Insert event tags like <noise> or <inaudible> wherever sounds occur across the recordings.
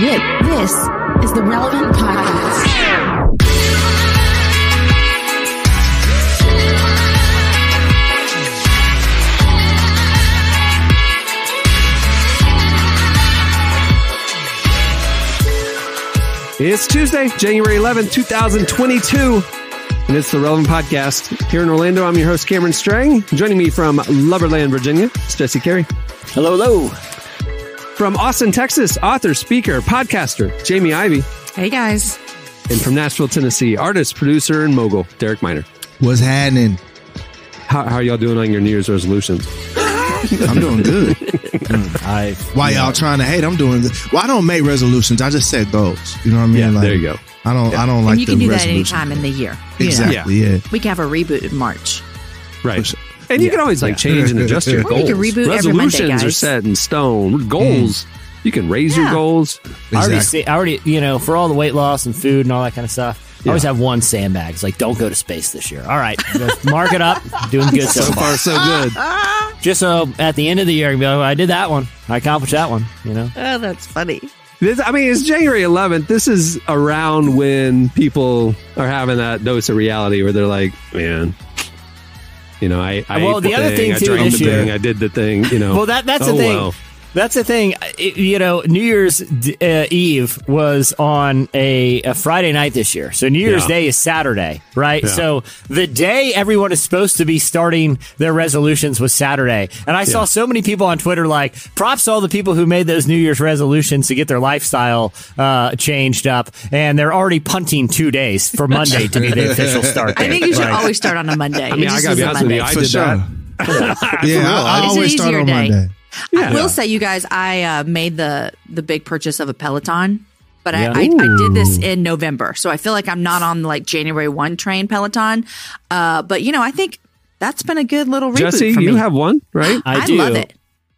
This is the Relevant Podcast. It's Tuesday, January 11th, 2022, and it's the Relevant Podcast. Here in Orlando, I'm your host, Cameron Strang. Joining me from Loverland, Virginia, it's Jesse Carey. Hello, hello. From Austin, Texas, author, speaker, podcaster, Jamie Ivey. Hey guys. And from Nashville, Tennessee, artist, producer, and mogul, Derek Minor. What's happening? How, how are y'all doing on your New Year's resolutions? I'm doing good. I <laughs> mm. Why y'all trying to hate? I'm doing good. Well, I don't make resolutions. I just set goals. You know what I mean? Yeah, like, there you go. I don't. I don't like and you the can do that any time in the year. you know. Exactly. Yeah. We can have a reboot in March. Right. And you can always like change and adjust your <laughs> Or goals. you can reboot every Monday, Resolutions are set in stone. Hmm. Goals, you can raise your Yeah. goals. I already see. I already, you know, for all the weight loss and food and all that kind of stuff. I always have one sandbag. It's like, don't go to space this year. All right, mark it up. Doing good so So far. far, so good. <laughs> Just so at the end of the year, I can be like, "Oh, I did that one. I accomplished that one. You know. Oh, that's funny. This, I mean, it's January 11th. This is around when people are having that dose of reality where they're like, man, you know, I, I Well, the the, other thing, thing, I too, drank this the year- thing, I did the thing, you know. Well, that that's oh, the Oh, thing. well. That's the thing. It- you know, New Year's d- uh, Eve was on a, a Friday night this year. So New Year's Yeah. Day is Saturday, right? Yeah. So the day everyone is supposed to be starting their resolutions was Saturday. And I saw Yeah. so many people on Twitter like, props to all the people who made those New Year's resolutions to get their lifestyle uh, changed up. And they're already punting two days for <laughs> Monday to be the official start date. I think you should Right. always start on a Monday. I mean, I gotta be honest with you, I For did sure. that. <laughs> Yeah. I, I always start on day. Monday. I will say, you guys, I uh, made the the big purchase of a Peloton, but Yeah. I, I, I did this in November, so I feel like I'm not on like January one train Peloton. Uh, but you know, I think that's been a good little reboot Jesse, for you have one, right? I I do. love it.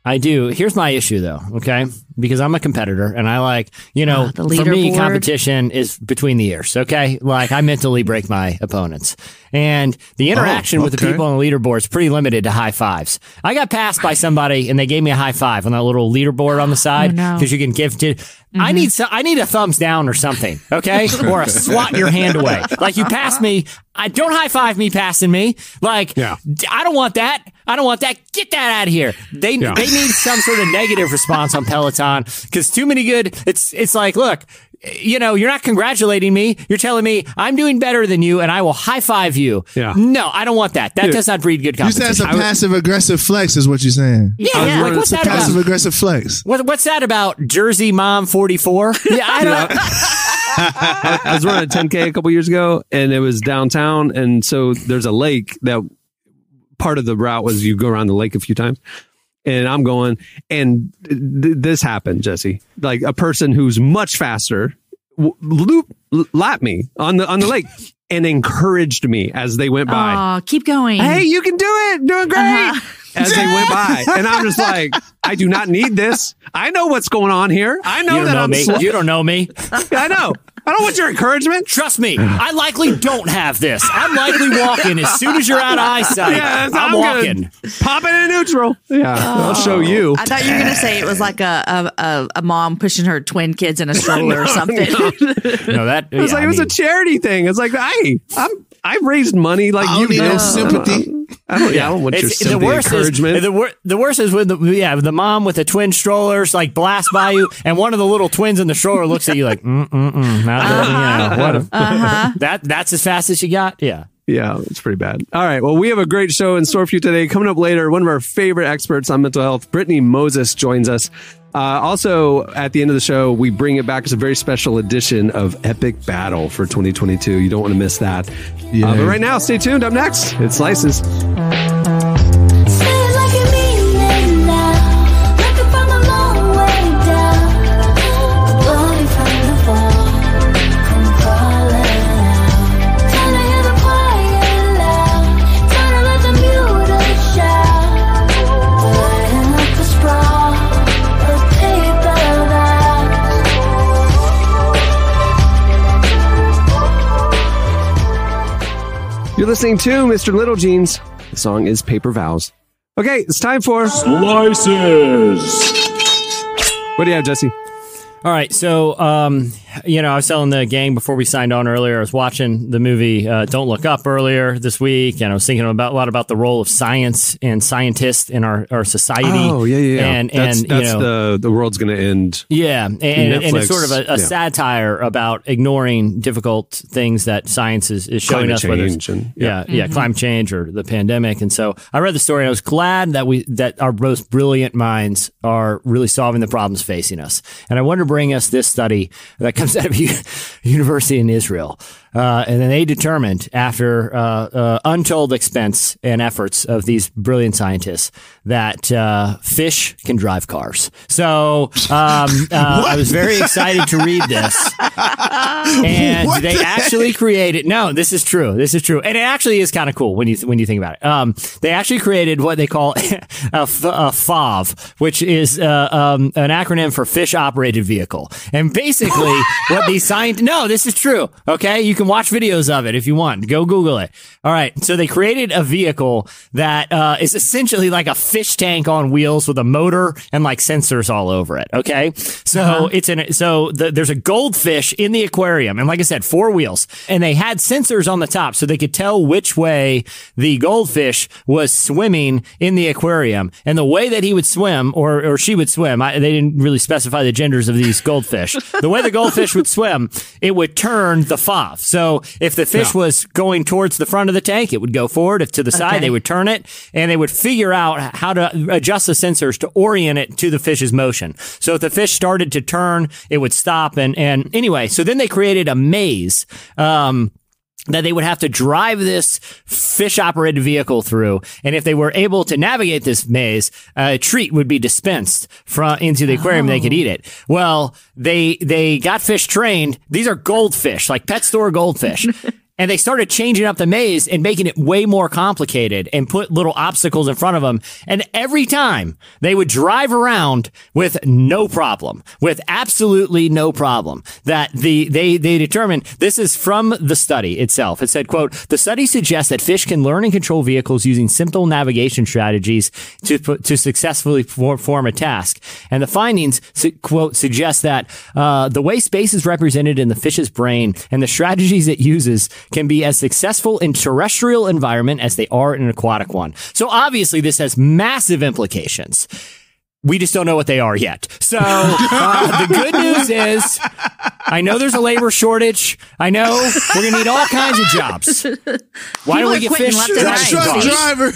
I do. Here's my issue though, okay? Because I'm a competitor and I like, you know, ah, the for me, leaderboard. competition is between the ears, okay? Like I mentally break my opponents. And the oh, interaction with the people on the leaderboard is pretty limited to high fives. I got passed by somebody and they gave me a high five on that little leaderboard on the oh, side Oh, no. because you can give to. I mm-hmm. need so, I need a thumbs down or something, okay? <laughs> or a swat your hand away. Like you pass me, I don't high five me passing me. Like Yeah. I don't want that. I don't want that. Get that out of here. They Yeah. they need some sort of negative response on Peloton because too many good. It's it's like look. You know, you're not congratulating me. You're telling me I'm doing better than you, and I will high five you. Yeah. No, I don't want that. That Dude. does not breed good You said competition. that's a passive aggressive flex, is what you're saying. Yeah, I was yeah. like, what's that Passive about? aggressive flex. What, what's that about? Jersey Mom 44? <laughs> Yeah, I don't. I was running a 10K a couple years ago and it was downtown. And so there's a lake that part of the route was you go around the lake a few times. And I'm going, and th- this happened, Jesse. Like a person who's much faster w- loop lap me on the on the lake <laughs> and encouraged me as they went by. Aw, keep going. hey, you can do it, doing great. Uh-huh. As they went by, <laughs> and I'm just like, I do not need this. I know what's going on here. I know You don't that know I'm. me. sl- You don't know me. <laughs> I know. I don't want your encouragement. Trust me, I likely don't have this. I'm likely walking as soon as you're out of eyesight. Yeah, I'm, I'm walking. Gonna pop it in neutral. Yeah, I'll show oh. you. I thought you were gonna say it was like a a, a, a mom pushing her twin kids in a stroller or <laughs> something. No, that It was yeah, like I it was a charity thing. It's like, hey, I'm I've raised money like I you don't need no sympathy. I don't. Yeah, I don't want your It's, the sympathy worst encouragement. is the, wor- the worst is when the yeah the mom with the twin strollers like blast by you and one of the little twins in the stroller looks at you like mm mm mm not <laughs> good, you know, what a- Uh-huh. that that's as fast as you got yeah Yeah, it's pretty bad. All right. Well, we have a great show in store for you today. Coming up later, one of our favorite experts on mental health, Brittney Moses, joins us. Uh, also, at the end of the show, we bring it back as a very special edition of Epic Battle for 2022. You don't want to miss that. Uh, but right now, stay tuned. Up next, it's Slices. You're listening to Mr. Little Jeans. The song is Paper Vows. Okay, it's time for. Slices. What do you have, Jesse? All right, so um, you know, I was telling the gang before we signed on earlier. I was watching the movie uh, "Don't Look Up" earlier this week, and I was thinking about a lot about the role of science and scientists in our, our society. Oh yeah, yeah, yeah. and that's, and that's you know, the the world's going to end. yeah, and, and it's sort of a, a yeah. satire about ignoring difficult things that science is, is showing Climate us. whether it's- change and- yeah, yeah, climate change or the pandemic. And so I read the story. and I was glad that we that our most brilliant minds are really solving the problems facing us. And I wanted to bring us this study that comes out of a university in Israel. Uh, and then they determined, after uh, uh, untold expense and efforts of these brilliant scientists, that uh, fish can drive cars. So um, <laughs> uh, I was very excited to read this <laughs> <laughs> and What they the actually created no this is true this is true. And it actually is kind of cool when you when you think about it. Um, they actually created what they call <laughs> a, F- a FOV which is uh, um, an acronym for fish operated vehicle. And basically <laughs> what these scientists no this is true okay? You can watch videos of it if you want. Go google it. All right so they created a vehicle that uh, is essentially like a fish tank on wheels with a motor and like sensors all over it okay? So it's an so the, there's a goldfish in the aquarium and like i said four wheels and they had sensors on the top so they could tell which way the goldfish was swimming in the aquarium and the way that he would swim or, or she would swim I, they didn't really specify the genders of these goldfish the way the goldfish would swim it would turn the FOV so if the fish was going towards the front of the tank it would go forward if to the side Okay. they would turn it and they would figure out how to adjust the sensors to orient it to the fish's motion. So if the fish started to turn, it would stop. And, and anyway, so then they created a maze. Um, that they would have to drive this fish operated vehicle through. And if they were able to navigate this maze, a treat would be dispensed from into the aquarium. They could eat it. Well, they, they got fish trained. These are goldfish, like pet store goldfish. <laughs> And they started changing up the maze and making it way more complicated and put little obstacles in front of them. And every time they would drive around with no problem, with absolutely no problem. That the they they determined this is from the study itself. It said, "quote The study suggests that fish can learn and control vehicles using simple navigation strategies to to successfully perform a task." And the findings quote suggest that uh, the way space is represented in the fish's brain and the strategies it uses can be as successful in terrestrial environment as they are in an aquatic one. So obviously, this has massive implications. We just don't know what they are yet. So uh, the good news is, I know there's a labor shortage. I know we're gonna need all kinds of jobs. <laughs> Why don't we get People are quitting fish? left and driving right. truck cars? driver,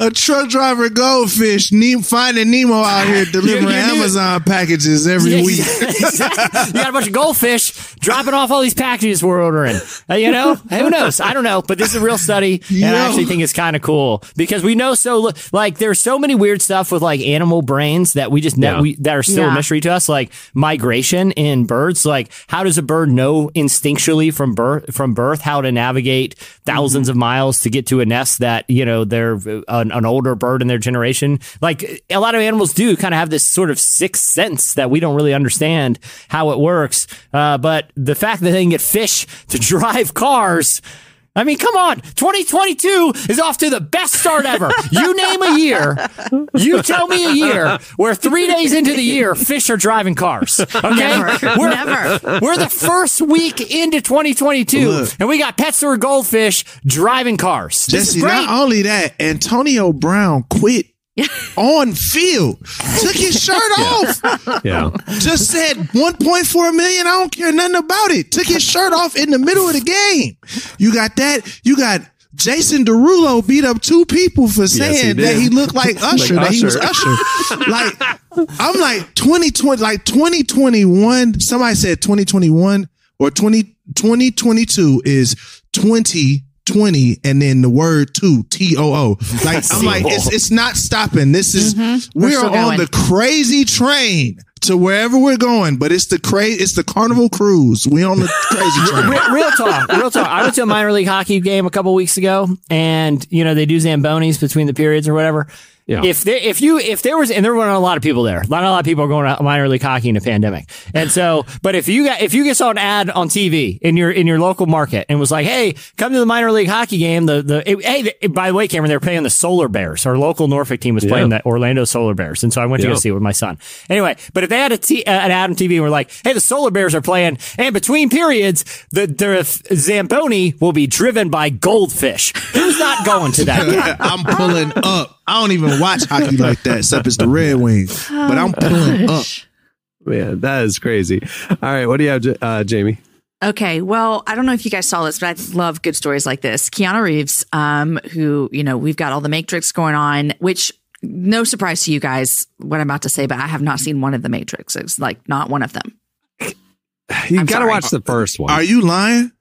a truck driver goldfish, ne- finding Nemo out here <laughs> delivering you knew- Amazon packages every Yeah, week. <laughs> exactly. you got a bunch of goldfish dropping off all these packages we're ordering. Uh, you know, who knows? I don't know, but this is a real study, and I actually think it's kind of cool because we know so like there's so many weird stuff with like animal brains that we just know Yeah. we, that are still a mystery to us, like migration in birds. Like, how does a bird know instinctually from birth from birth how to navigate 1000s of miles to get to a nest that you know they're uh, an, older bird in their generation? Like a lot of animals do kind of have this sort of sixth sense that we don't really understand how it works. Uh, but the fact that they can get fish to <laughs> drive cars. I mean, come on. 2022 is off to the best start ever. You name a year. You tell me a year where three days into the year, fish are driving cars. Okay? Never. We're, Never. We're the first week into 2022, Look. and we got pet store goldfish driving cars. This Jesse, is great. not only that, Antonio Brown quit <laughs> on field, took his shirt off, Yeah. just said 1.4 million. I don't care nothing about it. Took his shirt off in the middle of the game. You got that. You got Jason Derulo beat up two people for saying did. that he <laughs> looked like Usher, that he was Usher. Usher. like, I'm like 2020, like 2021. Somebody said 2021 or 20, 2022 is 2020 and then the word two, T O O. Like, I'm like, it's, <laughs> it's not stopping. This is, Mm-hmm. We're we're on going. the crazy train to wherever we're going, but it's the cra- it's the carnival cruise. We on the crazy <laughs> train. real, real talk, real talk. I went to a minor league hockey game a couple weeks ago, and you know they do zambonis between the periods or whatever. Yeah. If there, if you if there was and there weren't a lot of people there, not a lot of people are going to minor league hockey in a pandemic, and so but if you got if you get saw an ad on TV in your in your local market and was like, hey, come to the minor league hockey game. The the it- hey, the- by the way, Cameron, they're playing the Solar Bears. Our local Norfolk team was playing Yeah. the Orlando Solar Bears, and so I went to Yeah. go see it with my son. Anyway, but if they had a t- uh, an ad on TV and were like, hey, the Solar Bears are playing, and between periods, the the Zamboni will be driven by goldfish. Who's not going to that <laughs> game? I'm pulling up. I don't even watch hockey like that, except it's the Red Wings. But I'm pulling up. Man, that is crazy. All right, what do you have, uh, Jamie? Okay, well, I don't know if you guys saw this, but I love good stories like this. Keanu Reeves, um, who you know we've got all the Matrix going on, which no surprise to you guys what I'm about to say, but I have not seen one of the Matrix. It's like not one of them. You got to watch the first one. Are you lying?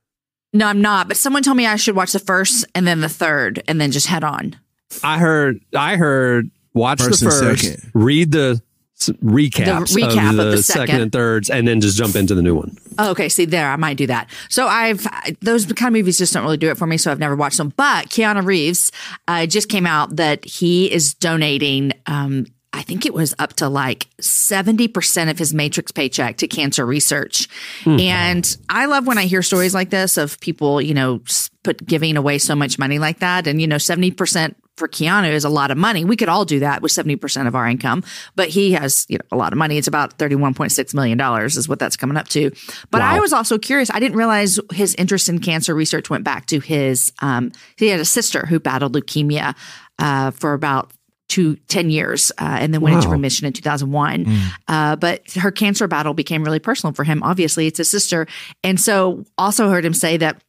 No, I'm not. But someone told me I should watch the first and then the third, and then just head on. I heard. I heard. Watch First the first. second. Read the s- recaps, The recap of of the, the second. second. and thirds, and then just jump into the new one. Oh, okay, see there, I might do that. So I've those kind of movies just don't really do it for me, so I've never watched them. But Keanu Reeves uh, just came out that he is donating. Um, I think it was up to like seventy percent of his Matrix paycheck to cancer research, and I love when I hear stories like this of people, you know, put giving away so much money like that, and you know, seventy percent for Keanu is a lot of money. We could all do that with 70% of our income, but he has, you know, a lot of money. It's about $31.6 million is what that's coming up to. But I was also curious. I didn't realize his interest in cancer research went back to his, um, he had a sister who battled leukemia, uh, for about two, 10 years, uh, and then went into remission in 2001. Uh, but her cancer battle became really personal for him. Obviously, it's his sister. And so also heard him say that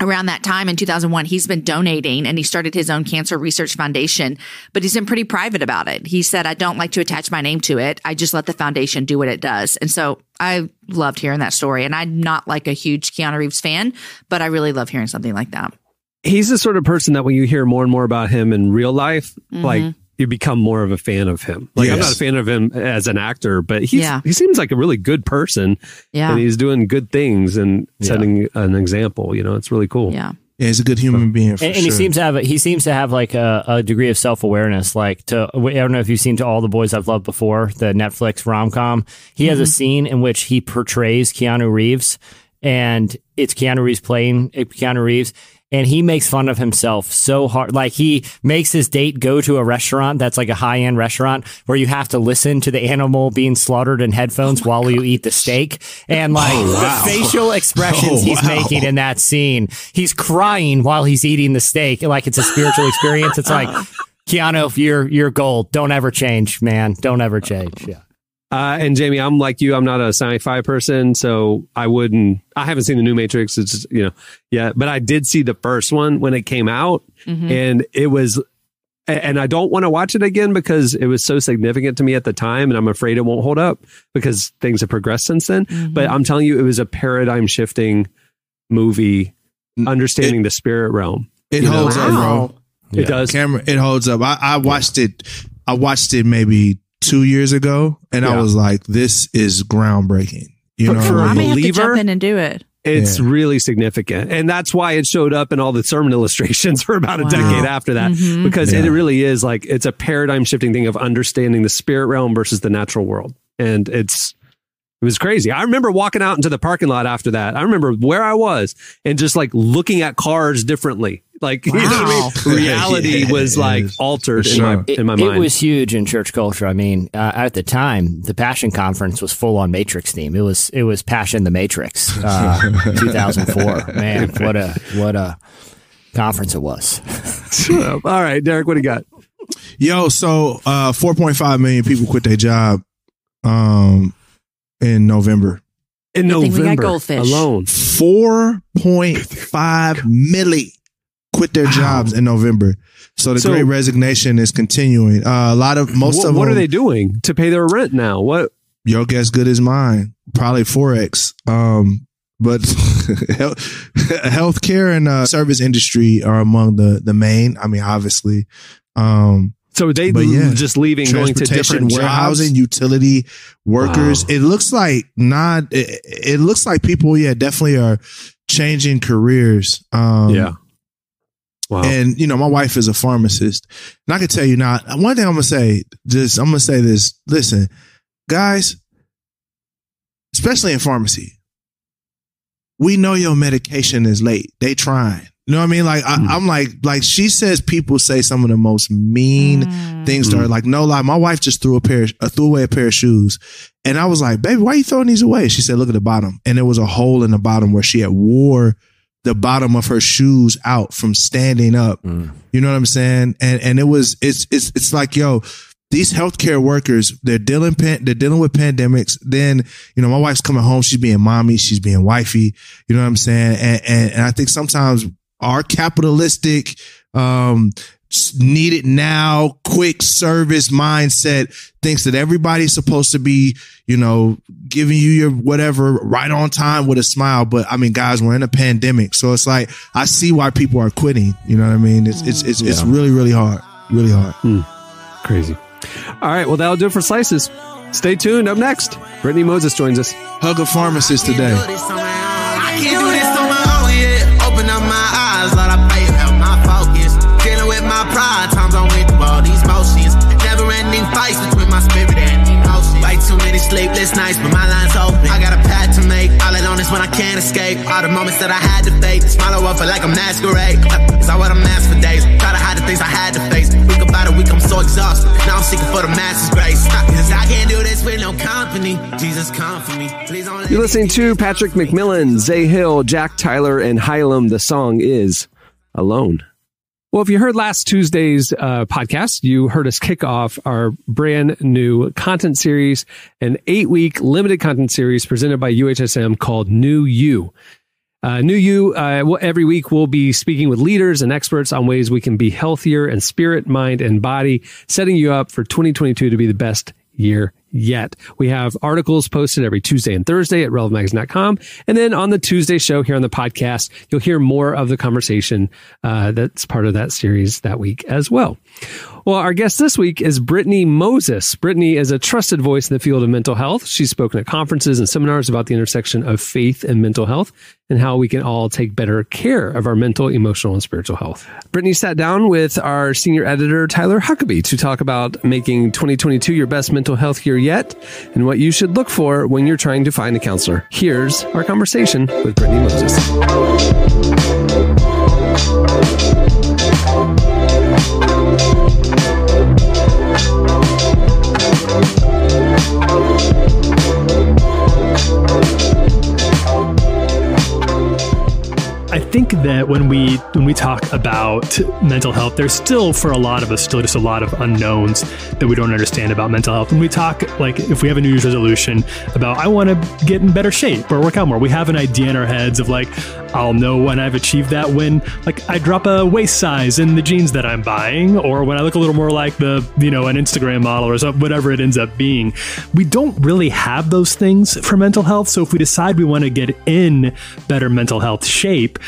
around that time in 2001 he's been donating and he started his own cancer research foundation but he's been pretty private about it. He said i don't like to attach my name to it. I just let the foundation do what it does. And so i loved hearing that story. And i'm not like a huge keanu reeves fan but i really love hearing something like that. He's the sort of person that when you hear more and more about him in real life, Mm-hmm. like you become more of a fan of him. Like I'm not a fan of him as an actor, but he's Yeah. he seems like a really good person, yeah and he's doing good things and setting an example. You know, it's really cool. yeah Yeah, he's a good human being for and, and he seems to have a, he seems to have like a, a degree of self awareness. Like to I don't know if you've seen to all the boys I've loved before the Netflix rom com. He has a scene in which he portrays Keanu Reeves, and it's Keanu Reeves playing uh, Keanu Reeves. And he makes fun of himself so hard. Like he makes his date go to a restaurant that's like a high end restaurant where you have to listen to the animal being slaughtered in headphones oh while you eat the steak. And like oh, wow. the facial expressions <laughs> Oh, he's wow. making in that scene. He's crying while he's eating the steak, like it's a spiritual experience. It's like, <laughs> Keanu, you're you're gold. Don't ever change, man. Don't ever change. Yeah. Uh, and Jamie, I'm like you. I'm not a sci-fi person, so I wouldn't. I haven't seen the new Matrix. It's just, you know, yeah, but I did see the first one when it came out, and it was. And I don't want to watch it again because it was so significant to me at the time, and I'm afraid it won't hold up because things have progressed since then. But I'm telling you, it was a paradigm shifting movie, understanding the spirit realm. it you know, holds up, Wow. bro. It does. Cameron, it holds up. I, I watched it. I watched it maybe two years ago, and I was like, "This is groundbreaking." You For- know, for what i I mean? have to believer? jump in and do it It's Yeah. really significant. And that's why it showed up in all the sermon <laughs> illustrations for about a Wow. decade after that. Mhm. Because Yeah. it really is like it's a paradigm shifting thing of understanding the spirit realm versus the natural world. And it's it was crazy. I remember walking out into the parking lot after that. I remember where I was and just like looking at cars differently. Like <laughs> you know what I mean? <laughs> reality Yeah, was like is. altered For in my. It, in my it mind. It was huge in church culture. I mean, uh, at the time, the Passion Conference was full on Matrix theme. It was it was Passion the Matrix, uh, <laughs> 2004. Man, what a what a conference it was. all right, Derek, what do you got? Yo, so uh, 4.5 million people quit their job um, in November. In Good thing we got November goldfish. alone. 4.5 milli quit their jobs in November. So the So- great resignation is continuing. Uh, a lot of most what, of what them, are they doing to pay their rent now? What your guess good as mine. Probably forex. Um, but <laughs> health- healthcare and uh, service industry are among the the main. I mean, obviously, um, so they But yeah, just leaving going to different warehousing, jobs? utility workers. Wow. It looks like not. It, it looks like people, yeah, definitely are changing careers. Um, Yeah. Wow. And you know, my wife is a pharmacist, and I can tell you now. One thing I'm gonna say, just I'm gonna say this. Listen, guys, especially in pharmacy, we know your medication is late. They trying. You know what I mean? Like I, mm. I'm like, like she says, people say some of the most mean mm. things to her. Mm. Like no lie, my wife just threw a pair, uh, threw away a pair of shoes, and I was like, baby, why are you throwing these away? She said, look at the bottom, and there was a hole in the bottom where she had wore the bottom of her shoes out from standing up. You know what I'm saying? And and it was it's it's it's like yo, these healthcare workers they're dealing pan, they're dealing with pandemics. Then you know my wife's coming home, she's being mommy, she's being wifey. You know what I'm saying? And and, and I think sometimes our capitalistic um need it now quick service mindset thinks that everybody's supposed to be you know giving you your whatever right on time with a smile but i mean guys we're in a pandemic so it's like i see why people are quitting you know what i mean it's it's it's, it's really really hard really hard Crazy. All right. Well, that'll do it for Slices. Stay tuned. Up next, Brittney Moses joins us. hug a pharmacist today sleepless nights, but my line's open. I got a path to make, all alone is when I can't escape. All the moments that I had to fake, smile over like a masquerade. Uh, Is I what I'm asked for days? Try to hide the things I had to face. Week about a week, I'm so exhausted. Now I'm seeking for the master's grace. Uh, 'cause I can't do this with no company. Jesus, come for me. Please don't You're listening to Patrick McMillan, Zay Hill, Jack Tyler, and Hylam. The song is Alone. Well, if you heard last Tuesday's uh, podcast, you heard us kick off our brand new content series, an eight week limited content series presented by UHSM called New You. Uh, New You, uh, every week we'll be speaking with leaders and experts on ways we can be healthier in spirit, mind, and body, setting you up for 2022 to be the best year yet. We have articles posted every Tuesday and Thursday at relevantmagazine.com. And then on the Tuesday show here on the podcast, you'll hear more of the conversation uh, that's part of that series that week as well. Well, our guest this week is Brittney Moses. Brittney is a trusted voice in the field of mental health. She's spoken at conferences and seminars about the intersection of faith and mental health and how we can all take better care of our mental, emotional, and spiritual health. Brittney sat down with our senior editor, Tyler Huckabee, to talk about making 2022 your best mental health year yet and what you should look for when you're trying to find a counselor. Here's our conversation with Brittney Moses. Talk about mental health, there's still for a lot of us still just a lot of unknowns that we don't understand about mental health. When we talk like if we have a New Year's resolution about I want to get in better shape or work out more, we have an idea in our heads of like I'll know when I've achieved that when like I drop a waist size in the jeans that I'm buying, or when I look a little more like the you know an Instagram model or something, whatever it ends up being. We don't really have those things for mental health. So if we decide we want to get in better mental health shape,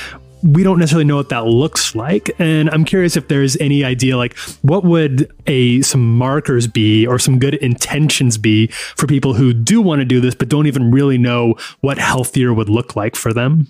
we don't necessarily know what that looks like. And i'm curious if there's any idea like what would a some markers be or some good intentions be for people who do want to do this but don't even really know what healthier would look like for them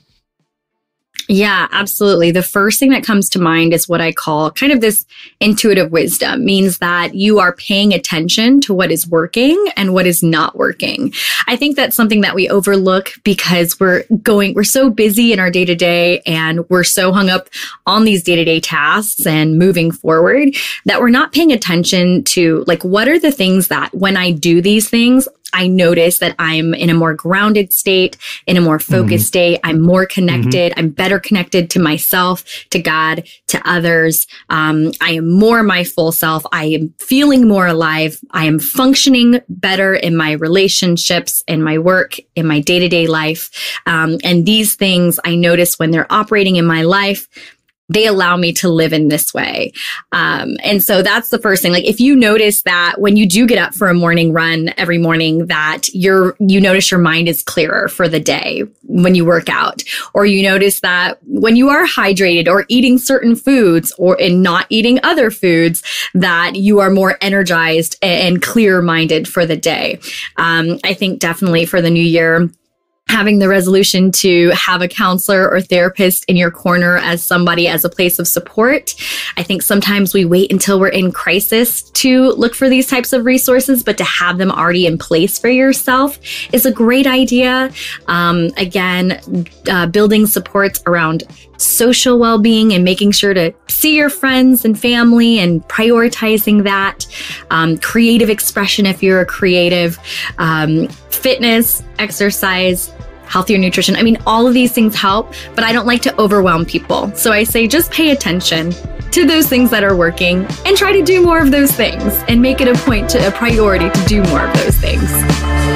Yeah, absolutely. The first thing that comes to mind is what I call kind of this intuitive wisdom, means that you are paying attention to what is working and what is not working. I think that's something that we overlook because we're going, we're so busy in our day to day and we're so hung up on these day to day tasks and moving forward that we're not paying attention to like, what are the things that when I do these things, I notice that I'm in a more grounded state, in a more focused mm-hmm. state. I'm more mm-hmm. connected. I'm better connected to myself, to God, to others. Um, I am more my full self. I am feeling more alive. I am functioning better in my relationships, in my work, in my day to day life. Um, and these things I notice when they're operating in my life they allow me to live in this way. Um, and so that's the first thing. Like if you notice that when you do get up for a morning run every morning, that you're, you notice your mind is clearer for the day when you work out, or you notice that when you are hydrated or eating certain foods or in not eating other foods, that you are more energized and clear minded for the day. Um, I think definitely for the new year, having the resolution to have a counselor or therapist in your corner as somebody as a place of support. I think sometimes we wait until we're in crisis to look for these types of resources, but to have them already in place for yourself is a great idea. Um, again, uh, building supports around social well being and making sure to see your friends and family and prioritizing that. Um, creative expression if you're a creative, um, fitness, exercise, healthier nutrition. I mean, all of these things help, but I don't like to overwhelm people. So I say just pay attention to those things that are working and try to do more of those things and make it a point to a priority to do more of those things.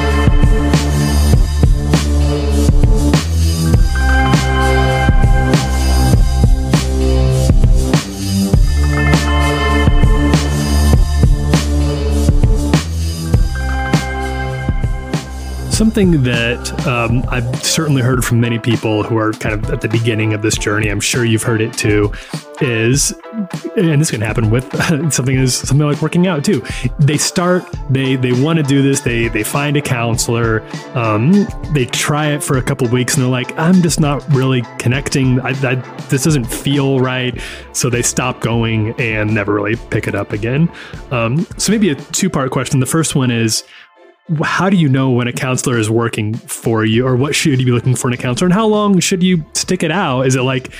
Something that um, I've certainly heard from many people who are kind of at the beginning of this journey, I'm sure you've heard it too, is, and this can happen with <laughs> something is something like working out too. They start, they they want to do this, they they find a counselor, um, they try it for a couple weeks, and they're like, I'm just not really connecting. I, I, this doesn't feel right, so they stop going and never really pick it up again. Um, so maybe a two part question. The first one is how do you know when a counselor is working for you or what should you be looking for in a counselor? And how long should you stick it out? Is it like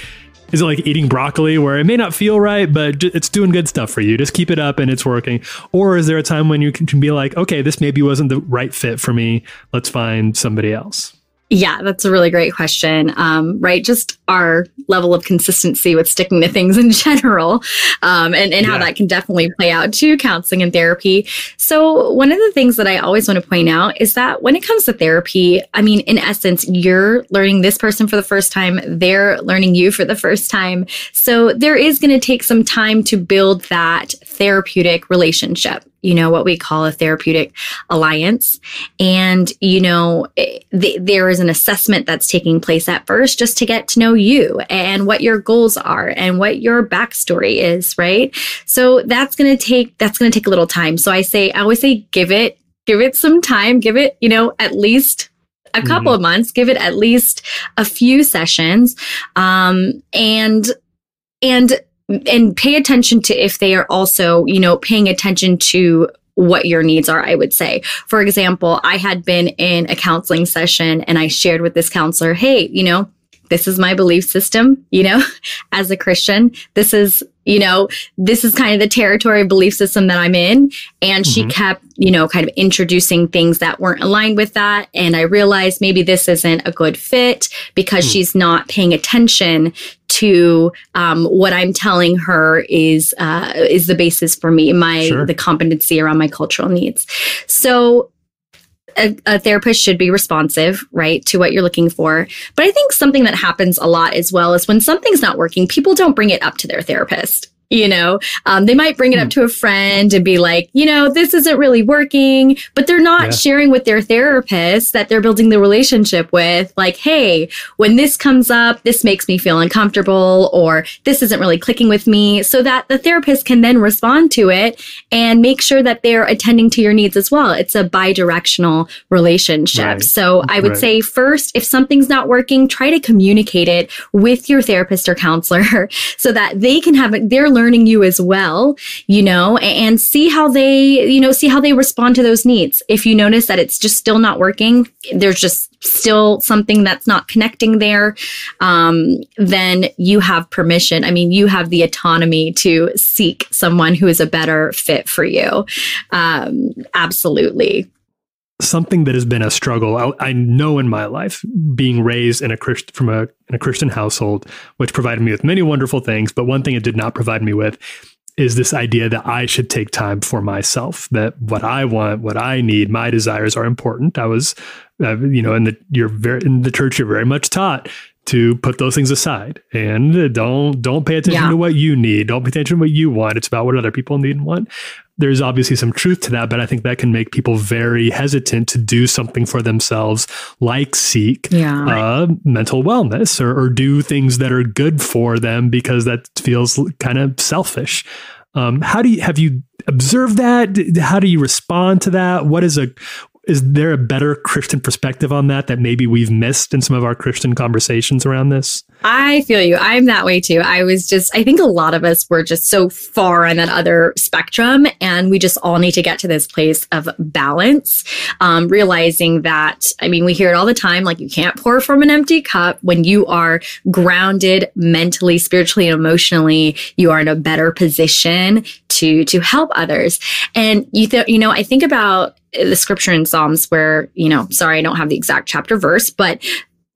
is it like eating broccoli where it may not feel right but it's doing good stuff for you. Just keep it up and it's working. Or is there a time when you can, be like okay this maybe wasn't the right fit for me. Let's find somebody else Yeah, that's a really great question. Um, right, just our level of consistency with sticking to things <laughs> in general, um, and and how Yeah. that can definitely play out to counseling and therapy. So one of the things that I always want to point out is that when it comes to therapy, I mean, in essence, you're learning this person for the first time, they're learning you for the first time. So there is going to take some time to build that therapeutic relationship. You know what we call a therapeutic alliance. And, you know, eh, th- there is an assessment that's taking place at first just to get to know you and what your goals are and what your backstory is, right? So that's going to take, that's going to take a little time. So I say, I always say, give it, give it some time, give it, you know, at least a couple of months, give it at least a few sessions. Um, and, and, and pay attention to if they are also, you know, paying attention to what your needs are, I would say. For example, I had been in a counseling session and I shared with this counselor, hey, you know, this is my belief system, you know, <laughs> as a Christian. This is, you know, this is kind of the territory belief system that I'm in. And she kept, you know, kind of introducing things that weren't aligned with that. And I realized maybe this isn't a good fit because she's not paying attention to um, what I'm telling her is uh, is the basis for me, my Sure. the competency around my cultural needs. So a, a therapist should be responsive, right, to what you're looking for. But I think something that happens a lot as well is when something's not working, people don't bring it up to their therapist. You know, um, they might bring it up to a friend and be like, you know, this isn't really working, but they're not Yeah. sharing with their therapist that they're building the relationship with, like, hey, when this comes up, this makes me feel uncomfortable, or this isn't really clicking with me, so that the therapist can then respond to it and make sure that they're attending to your needs as well. It's a bi directional relationship. Right. So I would Right. say, first, if something's not working, try to communicate it with your therapist or counselor <laughs> so that they can have their they're learning you as well, you know, and see how they, you know, see how they respond to those needs. If you notice that it's just still not working, there's just still something that's not connecting there, um, then you have permission. I mean, you have the autonomy to seek someone who is a better fit for you. Um, absolutely. Something that has been a struggle I, I know in my life being raised in a Christ, from a in a Christian household which provided me with many wonderful things but one thing it did not provide me with is this idea that I should take time for myself that what I want what I need my desires are important. I was uh, you know in the you're very in the church you're very much taught to put those things aside and uh, don't don't pay attention Yeah. to what you need. Don't pay attention to what you want. It's about what other people need and want there's obviously some truth to that, but I think that can make people very hesitant to do something for themselves, like seek Yeah. uh, mental wellness or, or do things that are good for them because that feels kind of selfish. Um, how do you have you observed that? How do you respond to that? What is a is there a better Christian perspective on that that maybe we've missed in some of our Christian conversations around this? I feel you. I'm that way too. I was just, I think a lot of us were just so far on that other spectrum, and we just all need to get to this place of balance, um, realizing that, I mean, we hear it all the time like you can't pour from an empty cup. When you are grounded mentally, spiritually, and emotionally, you are in a better position to to help others. And you th- you know, I think about the scripture in Psalms where, you know, sorry, I don't have the exact chapter verse, but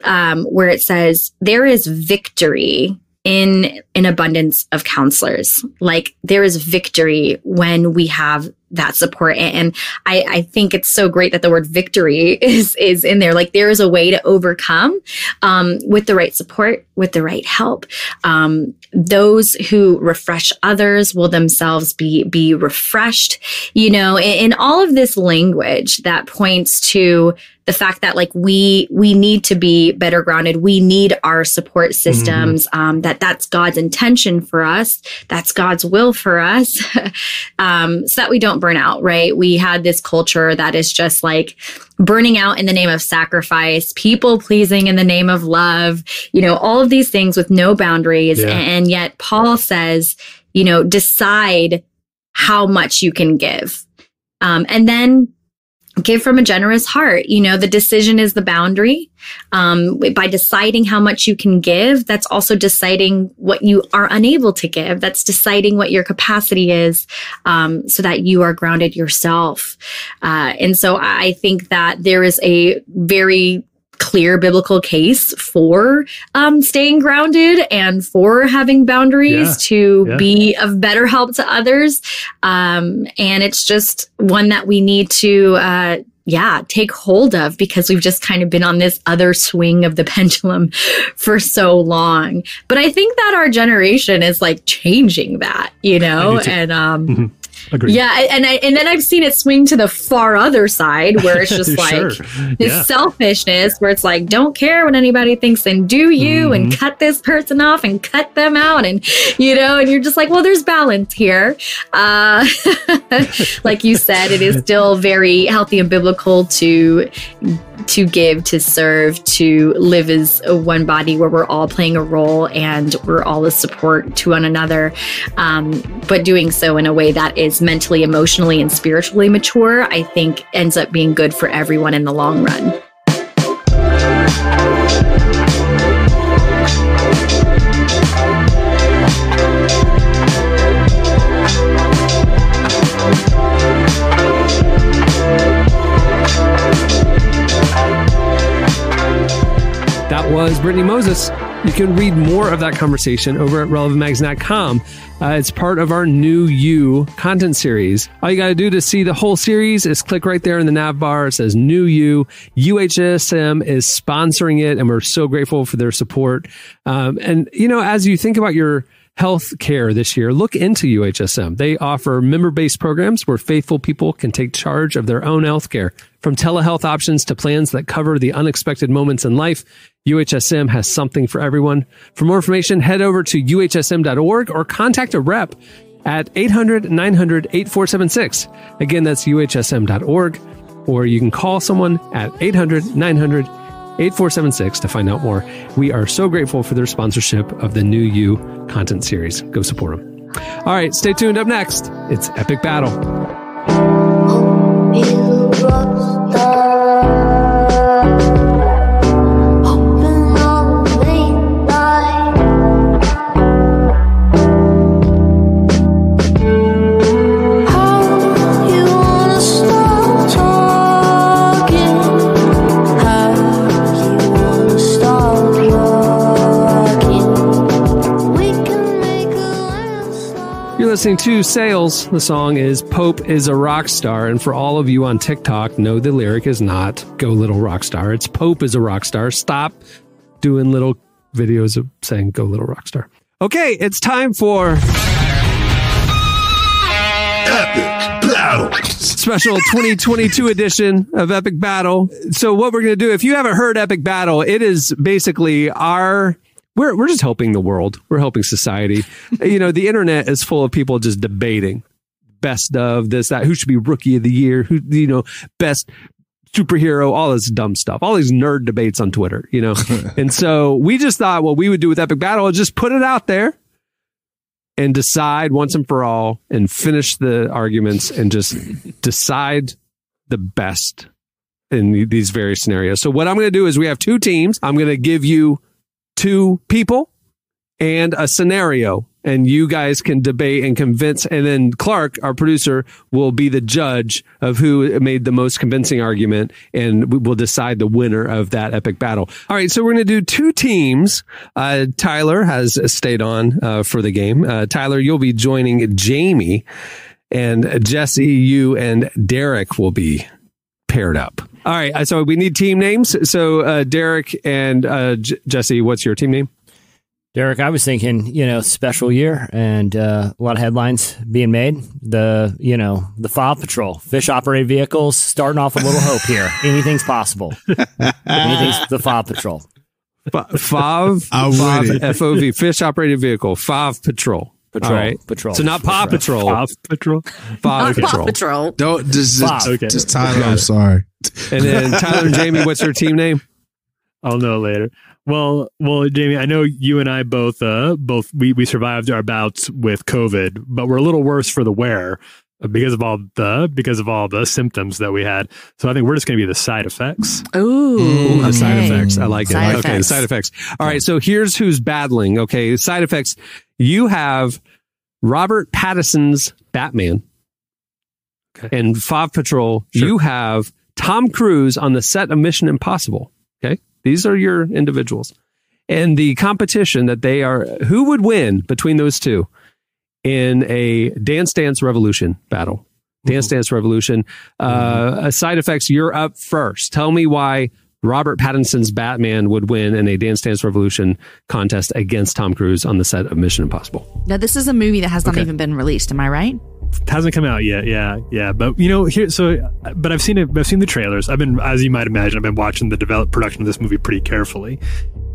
um, where it says there is victory in an abundance of counselors. Like there is victory when we have that support. And, I, I think it's so great that the word victory <laughs> is is in there. Like there is a way to overcome um, with the right support, with the right help. Um, those who refresh others will themselves be be refreshed. You know, in all of this language that points to the fact that like we we need to be better grounded. We need our support systems um, that that's god's intention for us. That's god's will for us. <laughs> Um, so that we don't burn out right? We had this culture that is just like burning out in the name of sacrifice people pleasing in the name of love you know all of these things with no boundaries. Yeah. and yet paul says you know decide how much you can give. Um, and then give from a generous heart. You know the decision is the boundary. Um, by deciding how much you can give that's also deciding what you are unable to give. That's deciding what your capacity is um, so that you are grounded yourself. Uh, and so i think that there is a very clear biblical case for um, staying grounded and for having boundaries Yeah. to Yeah. be of better help to others um, and it's just one that we need to uh, yeah take hold of because we've just kind of been on this other swing of the <laughs> pendulum for so long but i think that our generation is like changing that you know I do too. and um Mhm. Agreed. yeah and I, and then i've seen it swing to the far other side where it's <laughs> just like this Yeah. selfishness where it's like don't care what anybody thinks and do you and Mm-hmm. cut this person off and cut them out and you know and you're just like well there's balance here uh <laughs> like you said it is <laughs> still very healthy and biblical to to give to serve to live as one body where we're all playing a role and we're all a support to one another um, but doing so in a way that is mentally emotionally and spiritually mature i think ends up being good for everyone in the long run That was Brittney Moses. You can read more of that conversation over at relevantmags.com. Uh, it's part of our new You content series. All you got to do to see the whole series is click right there in the nav bar. It says New You. UHSM is sponsoring it, and we're so grateful for their support. Um, and, you know, as you think about your health care this year, look into UHSM. They offer member based programs where faithful people can take charge of their own health care. From telehealth options to plans that cover the unexpected moments in life, UHSM has something for everyone. For more information, head over to uhsm.org or contact a rep at 800 900 8476. Again, that's uhsm.org, or you can call someone at 800 900 8476 to find out more. We are so grateful for their sponsorship of the New You content series. Go support them. All right, stay tuned. Up next, it's Epic Battle. Listening to Sales. The song is Pope is a Rock Star. And for all of you on TikTok, no, the lyric is not Go Little Rock Star. It's Pope is a Rock Star. Stop doing little videos of saying Go Little Rock Star. Okay, it's time for Epic battle. special 2022 edition of Epic Battle. So what we're going to do, if you haven't heard Epic Battle, it is basically our we're we're just helping the world. We're helping society. <laughs> you know, the internet is full of people just debating best of this that who should be rookie of the year, who you know, best superhero, all this dumb stuff, all these nerd debates on Twitter, you know? <laughs> and so we just thought what we would do with Epic Battle is just put it out there and decide once and for all and finish the arguments and just decide the best in these various scenarios. So what I'm going to do is we have two teams. I'm going to give you two people and a scenario and you guys can debate and convince and then Clark our producer will be the judge of who made the most convincing argument and we will decide the winner of that epic battle. All right so we're going to do two teams. Uh, Tyler has stayed on uh, for the game. Uh, Tyler you'll be joining Jamie and Jesse you and Derek will be paired up all right uh, so we need team names so uh, Derek and uh, J- Jesse what's your team name Derek, I was thinking, you know, special year and uh, a lot of headlines being made. The, you know, the FOB Patrol, fish operated vehicles, starting off a little hope here. <laughs> Anything's possible. Anything's the FOB Patrol. FOV, I'm. FOV, fish operated vehicle, FOV patrol. Patrol, All right. patrol. So not Paw That's right. Patrol, Off patrol. FOV Paw Patrol. Patrol. Don't just just, Okay. just Tyler. I'm sorry. And then Tyler and Jamie, what's your team name? I'll know later. Well, well, Jamie, I know you and I both, uh, both we we survived our bouts with COVID, but we're a little worse for the wear because of all the because of all the symptoms that we had. So I think we're just going to be the side effects. Ooh, Ooh, the side effects. I like it. Side okay, effects. side effects. All right. So here's who's battling. Okay, side effects. You have Robert Pattinson's Batman. Okay. And FOV Patrol, Sure. you have Tom Cruise on the set of Mission Impossible. Okay. These are your individuals. And the competition that they are, who would win between those two in a Dance Dance Revolution battle? Mm-hmm. Dance Dance Revolution. Uh, mm-hmm. uh, side effects, you're up first. Tell me why Robert Pattinson's Batman would win in a Dance Dance Revolution contest against Tom Cruise on the set of Mission Impossible. Now, this is a movie that has not Okay. even been released. Am I right? It hasn't come out yet. Yeah, yeah. But you know, here. So, but I've seen it. I've seen the trailers. I've been, as you might imagine, I've been watching the develop production of this movie pretty carefully.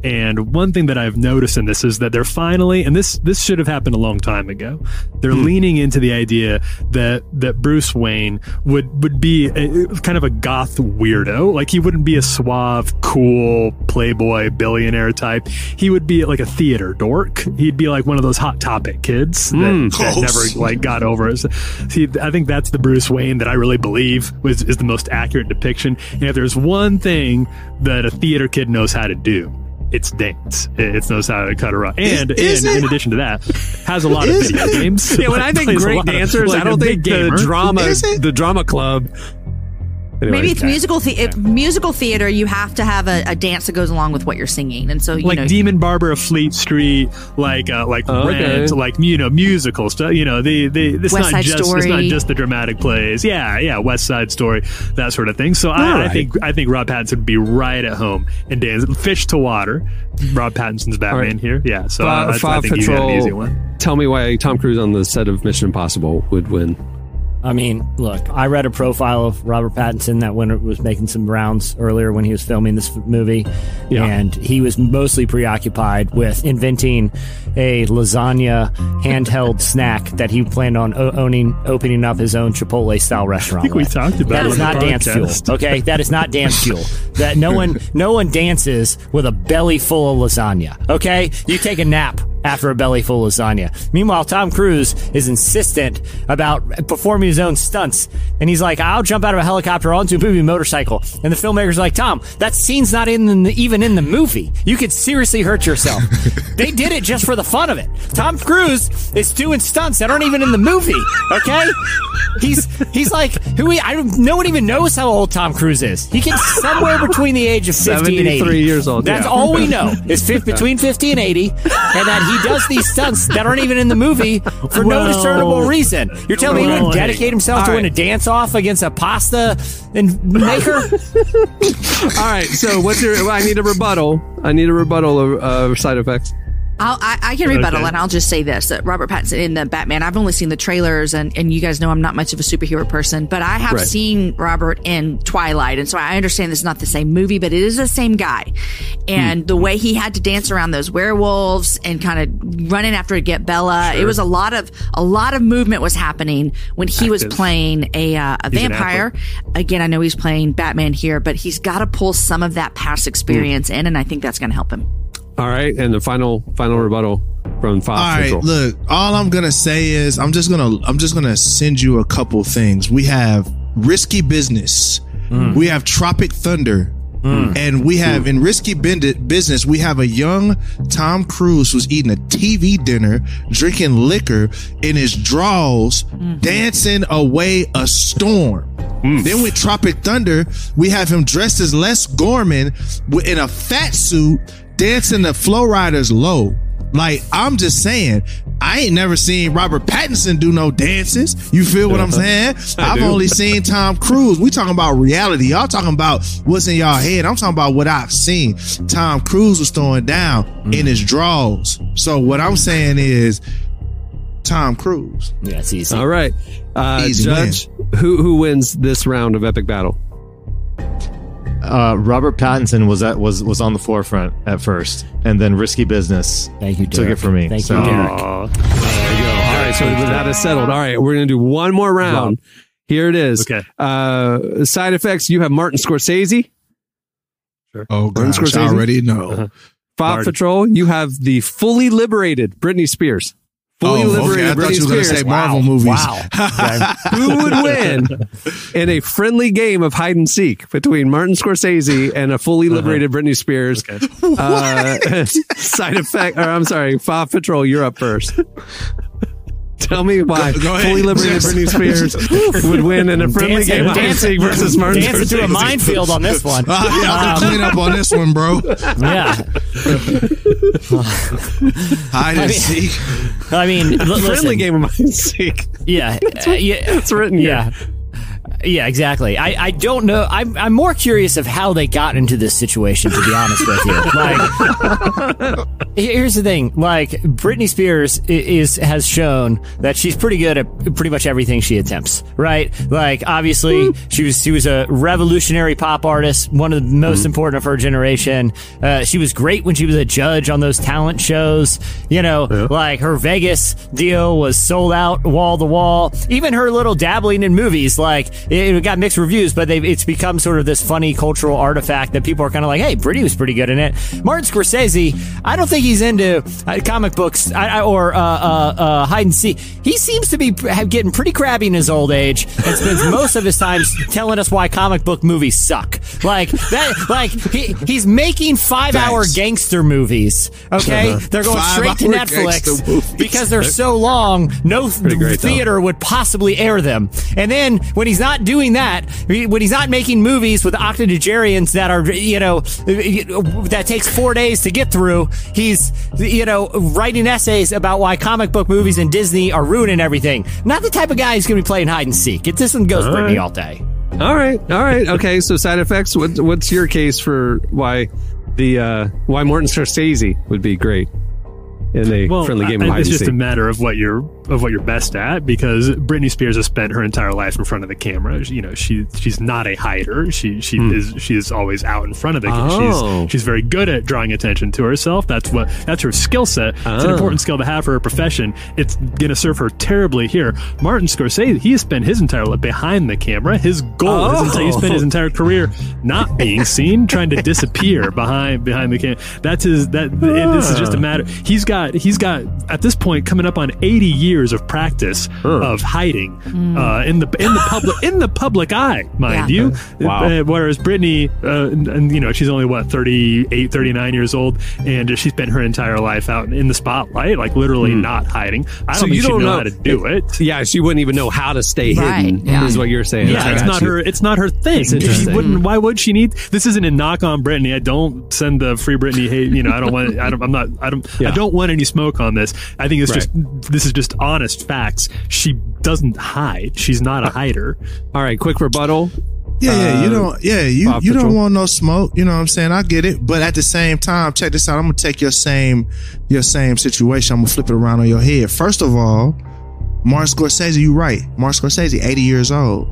And one thing that I've noticed in this is that they're finally, and this this should have happened a long time ago. They're leaning into the idea that that Bruce Wayne would would be a, kind of a goth weirdo. Like he wouldn't be a suave, cool playboy billionaire type. He would be like a theater dork. He'd be like one of those hot topic kids that, Mm. that never like got over it. See, I think that's the Bruce Wayne that I really believe was is the most accurate depiction. And if there's one thing that a theater kid knows how to do, it's dance. It knows how to cut a rug. And, Is and it? in addition to that, has a lot of Is video games. Yeah, when I <laughs> think great lot of- dancers, like I a don't think the drama, the drama club. Anyway, Maybe it's musical the- if musical theater. You have to have a, a dance that goes along with what you're singing, and so you like know. Demon Barber of Fleet Street, like uh, like Oh, okay. Like you know musical stuff. You know, they they it's West not Side just it's not just the dramatic plays. Yeah, yeah, West Side Story, that sort of thing. So I, I think I think Rob Pattinson would be right at home and dance fish to water. Rob Pattinson's Batman right. here. Yeah, so Fa- I, I Fa think you got an easy one. Tell me why Tom Cruise on the set of Mission Impossible would win. I mean, look, I read a profile of Robert Pattinson that when it was making some rounds earlier when he was filming this movie, Yeah. and he was mostly preoccupied with inventing a lasagna handheld <laughs> snack that he planned on o- owning, opening up his own Chipotle style restaurant. I think we with. talked about That is not dance fuel. Okay, that is not dance <laughs> fuel. That no one, no one dances with a belly full of lasagna. Okay, you take a nap after a belly full of lasagna. Meanwhile, Tom Cruise is insistent about performing his own stunts, and he's like, "I'll jump out of a helicopter onto a movie motorcycle." And the filmmaker's like, "Tom, that scene's not in the, even in the movie. You could seriously hurt yourself." <laughs> they did it just for the fun of it. Tom Cruise is doing stunts that aren't even in the movie. Okay, he's he's like who? He, I don't. No one even knows how old Tom Cruise is. He can somewhere between the age of fifty and eighty. 73 years old, That's yeah. all we know <laughs> is fif- between fifty and eighty, and that he does these stunts that aren't even in the movie for no discernible reason. You're telling me he wouldn't dedicate himself to win a dance off against a pasta and maker? <laughs> All right, so what's your? I need a rebuttal. I need a rebuttal of uh, side effects. I'll, I, I can rebuttal, Okay. and I'll just say this: that Robert Pattinson in the Batman. I've only seen the trailers, and and you guys know I'm not much of a superhero person, but I have Right. seen Robert in Twilight, and so I understand this is not the same movie, but it is the same guy. And the way he had to dance around those werewolves and kind of running after to get Bella, it was a lot of a lot of movement was happening when he was playing a uh, a He's vampire. Again, I know he's playing Batman here, but he's got to pull some of that past experience in, and I think that's going to help him. All right, and the final final rebuttal from Fox All right, Central. look. All I'm gonna say is I'm just gonna I'm just gonna send you a couple things. We have risky business. Mm. We have Tropic Thunder. Mm. And we have in risky business, we have a young Tom Cruise who's eating a TV dinner, drinking liquor in his drawers, mm-hmm. dancing away a storm. Then with Tropic Thunder, we have him dressed as Les Grossman in a fat suit, dancing the Flo Rida's low. Like I'm just saying, I ain't never seen Robert Pattinson do no dances. You feel what I'm saying? <laughs> I've do. only seen Tom Cruise. We talking about reality. Y'all talking about what's in y'all head. I'm talking about what I've seen. Tom Cruise was throwing down in his draws. So what I'm saying is Tom Cruise. Yeah, it's easy. All right, uh, Easy Judge, who who wins this round of epic battle? Uh, Robert Pattinson was at was was on the forefront at first, and then Risky Business Thank you, took it from me. Thank So- you, Derek. There you go. All right, so that is settled. All right, we're gonna do one more round. Here it is. Okay. Uh, side effects. You have Martin Scorsese. Oh Martin gosh, Scorsese? I already know. Uh-huh. Fob Patrol. You have the fully liberated Britney Spears. Fully Oh, liberated okay. I thought Britney you were gonna Spears. say Marvel movies. Wow. <laughs> <laughs> Okay. Who would win in a friendly game of hide and seek between Martin Scorsese and a fully liberated Britney Spears? Uh, <laughs> side effect, or I'm sorry, Fob Patrol, you're up first. Tell me why Go- go fully liberated Britney Spears <laughs> would win in a friendly Dancing- game of hide and dancing- seek versus Martin Dance into a minefield on this one. Ah, <laughs> yeah, I'm gonna clean up on this one, bro. Yeah. Hide and seek. I mean, l- listen, Friendly game of hide and seek. Yeah. uh, yeah. It's written here. Yeah. Yeah, exactly. I, I don't know. I'm, I'm more curious of how they got into this situation, to be honest with you. <laughs> Like, here's the thing. Like, Britney Spears is, has shown that she's pretty good at pretty much everything she attempts, right? Like, obviously, she was, she was a revolutionary pop artist, one of the most important of her generation. Uh, she was great when she was a judge on those talent shows. You know, like her Vegas deal was sold out wall to wall. Even her little dabbling in movies, like it, it got mixed reviews, but they've, it's become sort of this funny cultural artifact that people are kind of like, hey, Britney was pretty good in it. Martin Scorsese, I don't think he's into uh, comic books I, I, or uh, uh, uh, hide and seek. He seems to be have- getting pretty crabby in his old age and spends <laughs> most of his time telling us why comic book movies suck. Like that, like he, he's making five hour gangster movies. Okay, they're going straight to Netflix because they're so long. No though. theater would possibly air them. And then when he's not doing that, when he's not making movies with octogenarians that are, you know, that takes four days to get through, he's, you know, writing essays about why comic book movies and Disney are ruining everything. Not the type of guy who's going to be playing hide and seek. It doesn't go Britney right. all day. All right, all right, okay. So side effects. What, what's your case for why the uh, why Martin Scorsese would be great in a Well, friendly game I- of hide it's and just a matter of what you're of what you're best at because Britney Spears has spent her entire life in front of the camera. You know, she she's not a hider. She she hmm. is she is always out in front of the Oh. She's she's very good at drawing attention to herself. That's what that's her skill set. It's an Oh. important skill to have for her profession. It's gonna serve her terribly here. Martin Scorsese, he has spent his entire life behind the camera. His goal, his entire, oh. he spent his entire career not being seen, trying to disappear behind behind the camera. That's his. That and this is just a ah. matter. He's got he's got at this point coming up on eighty years of practice of hiding uh, in the in the public in the public eye, mind Yeah. you. Wow. Uh, whereas Britney, uh, and, and, you know, she's only what 38, 39 years old, and she spent her entire life out in the spotlight, like literally not hiding. I don't So think you she don't know, know- how to do it. Yeah, she wouldn't even know how to stay Right, hidden. yeah. Is what you're saying? Yeah, I it's not you. her. It's not her thing. She wouldn't. Why would she need? This isn't a knock on Britney. I don't send the free Britney hate. You know, I don't want. I don't. I'm not. I don't. Yeah. I don't want any smoke on this. I think it's Right. just. This is just honest facts. She doesn't hide. She's not a <laughs> hider. All right, quick rebuttal. Yeah, yeah, you Uh, don't. Yeah, you Paw you don't want no smoke. You know what I'm saying? I get it, but at the same time, check this out. I'm gonna take your same your same situation. I'm gonna flip it around on your head. First of all, Martin Scorsese, you right. Martin Scorsese, 80 years old.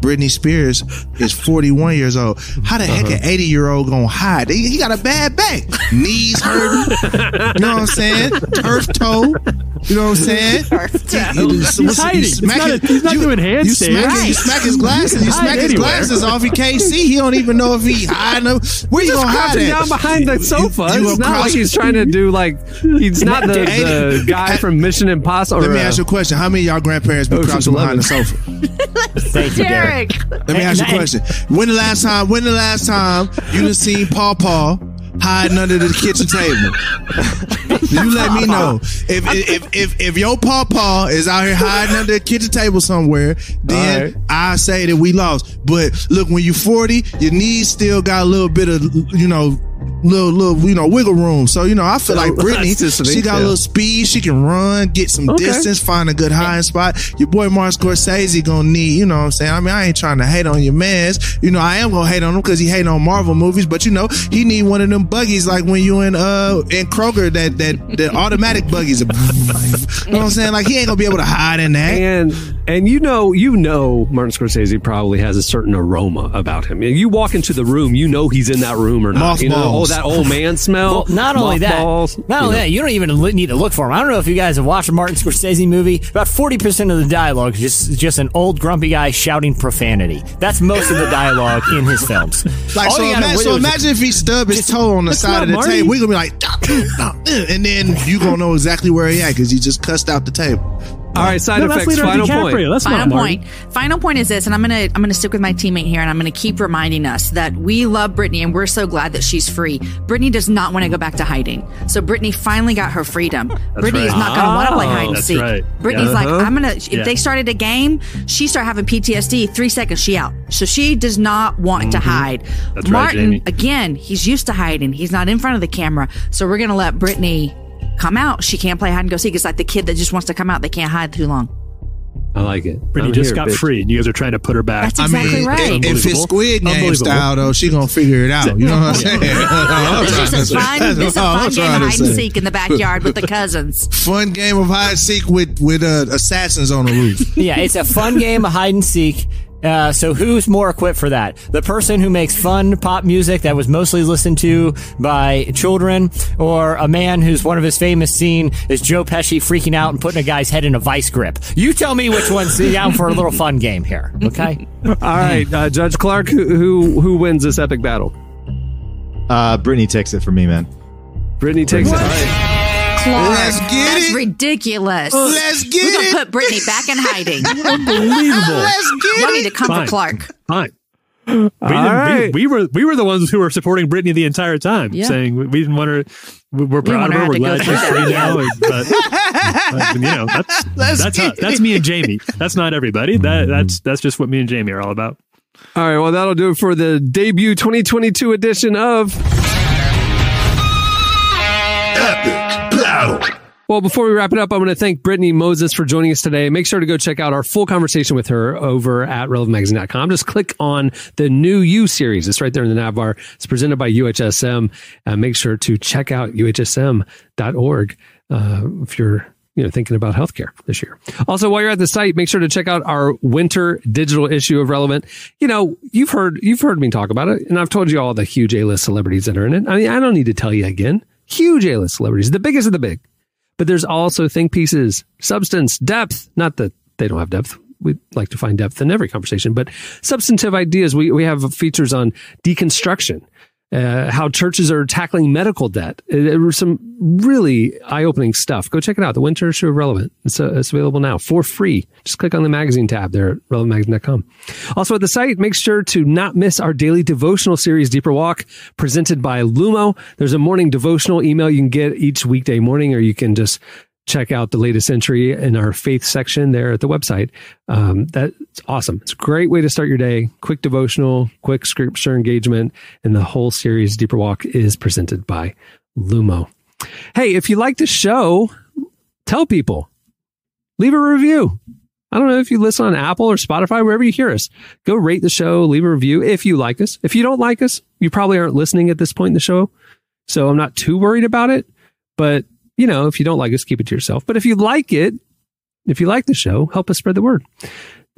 Britney Spears is 41 years old. How the heck an uh-huh. 80 year old gonna hide? He, he got a bad back, knees hurting. you know what I'm saying? Turf toe. You know what I'm saying? He- he- He's hiding. It's not a- he's not doing You handstands. smack, you smack his glasses. You He's smack his anywhere. glasses off. He can't see. He don't even know if he hiding them. Where you gonna hide at? down behind the sofa. you it's gonna not like he's trying to do like he's not the, the guy from Mission Impossible. Let me ask you a question. How many of y'all grandparents be oh, Ocean's crouching behind the sofa? <laughs> Thank you, Derek. Derek. Let me ask you a question. When the last time? When the last time you done seen Paw Paw hiding under the kitchen table? you let me know. If if if if your Paw Paw is out here hiding under the kitchen table somewhere, then All right. I say that we lost. But look, when you're forty, your knees still got a little bit of you know. Little, little, you know, wiggle room. So, you know, I feel like Britney, she got a little speed. She can run, get some Okay. distance, find a good hiding spot. Your boy Martin Scorsese gonna need, you know what I'm saying? I mean, I ain't trying to hate on your mans. You know, I am gonna hate on him because he hate on Marvel movies, but you know, he need one of them buggies like when you in uh in Kroger that that that automatic buggies. <laughs> you know what I'm saying? Like he ain't gonna be able to hide in that. and and you know you know Martin Scorsese probably has a certain aroma about him. You walk into the room, you know he's in that room or not. You know, oh Mothballs. That old <laughs> man smell. Well, not only that, Mothballs, not you only know. that, you don't even need to look for him. I don't know if you guys have watched a Martin Scorsese movie. About forty percent of the dialogue is just just an old grumpy guy shouting profanity. That's most of the dialogue in his films. Like All so, you imagine, so imagine if he stubbed his toe on the side of the Marty. table. We're gonna be like, <laughs> and then you gonna know exactly where he at because he just cussed out the table. All right, side No, that's effects. Leonardo Final DiCaprio. point. That's Final not Marty. point. Final point is this, and I'm gonna I'm gonna stick with my teammate here, and I'm gonna keep reminding us that we love Britney, and we're so glad that she's free. Britney does not want to go back to hiding, so Britney finally got her freedom. Britney is not gonna want to play Oh, hide and seek. right. Britney's like, Uh-huh. I'm gonna. If Yeah. they started a game, she started having PTSD. Three seconds, she out. So she does not want to hide. That's Martin, Jamie. again, he's used to hiding. He's not in front of the camera, so we're gonna let Britney come out. She can't play hide and go seek. It's like the kid that just wants to come out. They can't hide too long. I like it. Britney I'm just here, got bitch. free, and you guys are trying to put her back. That's exactly I right. mean, if, if it's Squid Game Unbelievable. style though, she gonna figure it out. You know what I'm saying? <laughs> It's just a fun, That's it's a fun game of hide and seek in the backyard with the <laughs> cousins. Fun game of hide and seek with with uh, assassins on the roof. yeah, it's a fun game of hide and seek. Uh, so who's more equipped for that? The person who makes fun pop music that was mostly listened to by children, or a man whose one of his famous scene is Joe Pesci freaking out and putting a guy's head in a vice grip. You tell me which one's down for a little fun game here, okay? <laughs> All right, uh, Judge Clark, who, who who wins this epic battle? Uh, Britney takes it for me, man. Britney takes it. All right. Clark, Let's get that's it. ridiculous. Let's get We're gonna it. put Britney back in hiding. <laughs> Unbelievable. Let's get Y'all it. need to come Fine. for Clark. Fine. We, didn't, right. we, we were we were the ones who were supporting Britney the entire time, Yeah. saying we, we didn't want her. we- We're proud want of her her. We're glad she's free now. and- But, <laughs> but, you know, that's Let's that's get us. That's me and Jamie. That's not everybody. That mm. that's that's just what me and Jamie are all about. All right, well, that'll do it for the debut 2022 edition of. Well, before we wrap it up, I want to thank Brittney Moses for joining us today. Make sure to go check out our full conversation with her over at relevantmagazine.com. Just click on the new U series. It's right there in the nav bar. It's presented by UHSM. Uh, make sure to check out uhsm.org uh, if you're you know thinking about healthcare this year. Also, while you're at the site, make sure to check out our winter digital issue of Relevant. You know, you've heard you've heard me talk about it, and I've told you all the huge A-list celebrities that are in it. I mean, I don't need to tell you again. Huge A-list celebrities, the biggest of the big. But there's also think pieces, substance, depth. Not that they don't have depth. We like to find depth in every conversation, but substantive ideas. We we have features on deconstruction, uh, how churches are tackling medical debt. There was some really eye-opening stuff. Go check it out. The Winter Issue of Relevant. It's, uh, it's available now for free. Just click on the magazine tab there at relevantmagazine.com. Also at the site, make sure to not miss our daily devotional series, Deeper Walk, presented by Lumo. There's a morning devotional email you can get each weekday morning, or you can just check out the latest entry in our faith section there at the website. Um, that's awesome. It's a great way to start your day. Quick devotional, quick scripture engagement, and the whole series Deeper Walk is presented by Lumo. Hey, if you like the show, tell people. Leave a review. I don't know if you listen on Apple or Spotify, wherever you hear us. Go rate the show, leave a review if you like us. If you don't like us, you probably aren't listening at this point in the show. So I'm not too worried about it. But, you know, if you don't like us, keep it to yourself. But if you like it, if you like the show, help us spread the word.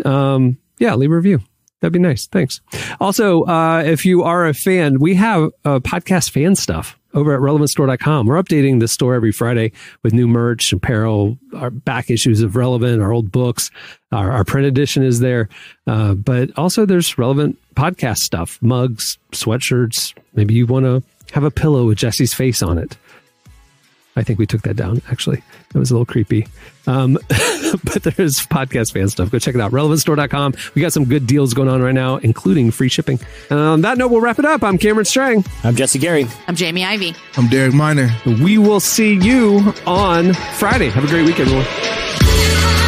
Um, yeah, leave a review. That'd be nice. Thanks. Also, uh, if you are a fan, we have uh, podcast fan stuff over at relevantstore.com. We're updating the store every Friday with new merch, apparel, our back issues of Relevant, our old books, our, our print edition is there. Uh, but also there's relevant podcast stuff, mugs, sweatshirts. Maybe you want to have a pillow with Jesse's face on it. I think we took that down, actually. That was a little creepy. Um, <laughs> but there's podcast fan stuff. Go check it out. RelevantStore.com. We got some good deals going on right now, including free shipping. And on that note, we'll wrap it up. I'm Cameron Strang. I'm Jesse Carey. I'm Jamie Ivey. I'm Derek Minor. We will see you on Friday. Have a great week, everyone.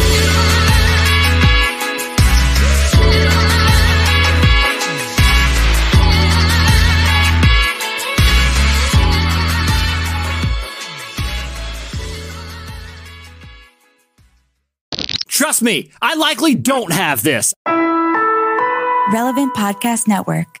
Me, I likely don't have this. Relevant Podcast Network.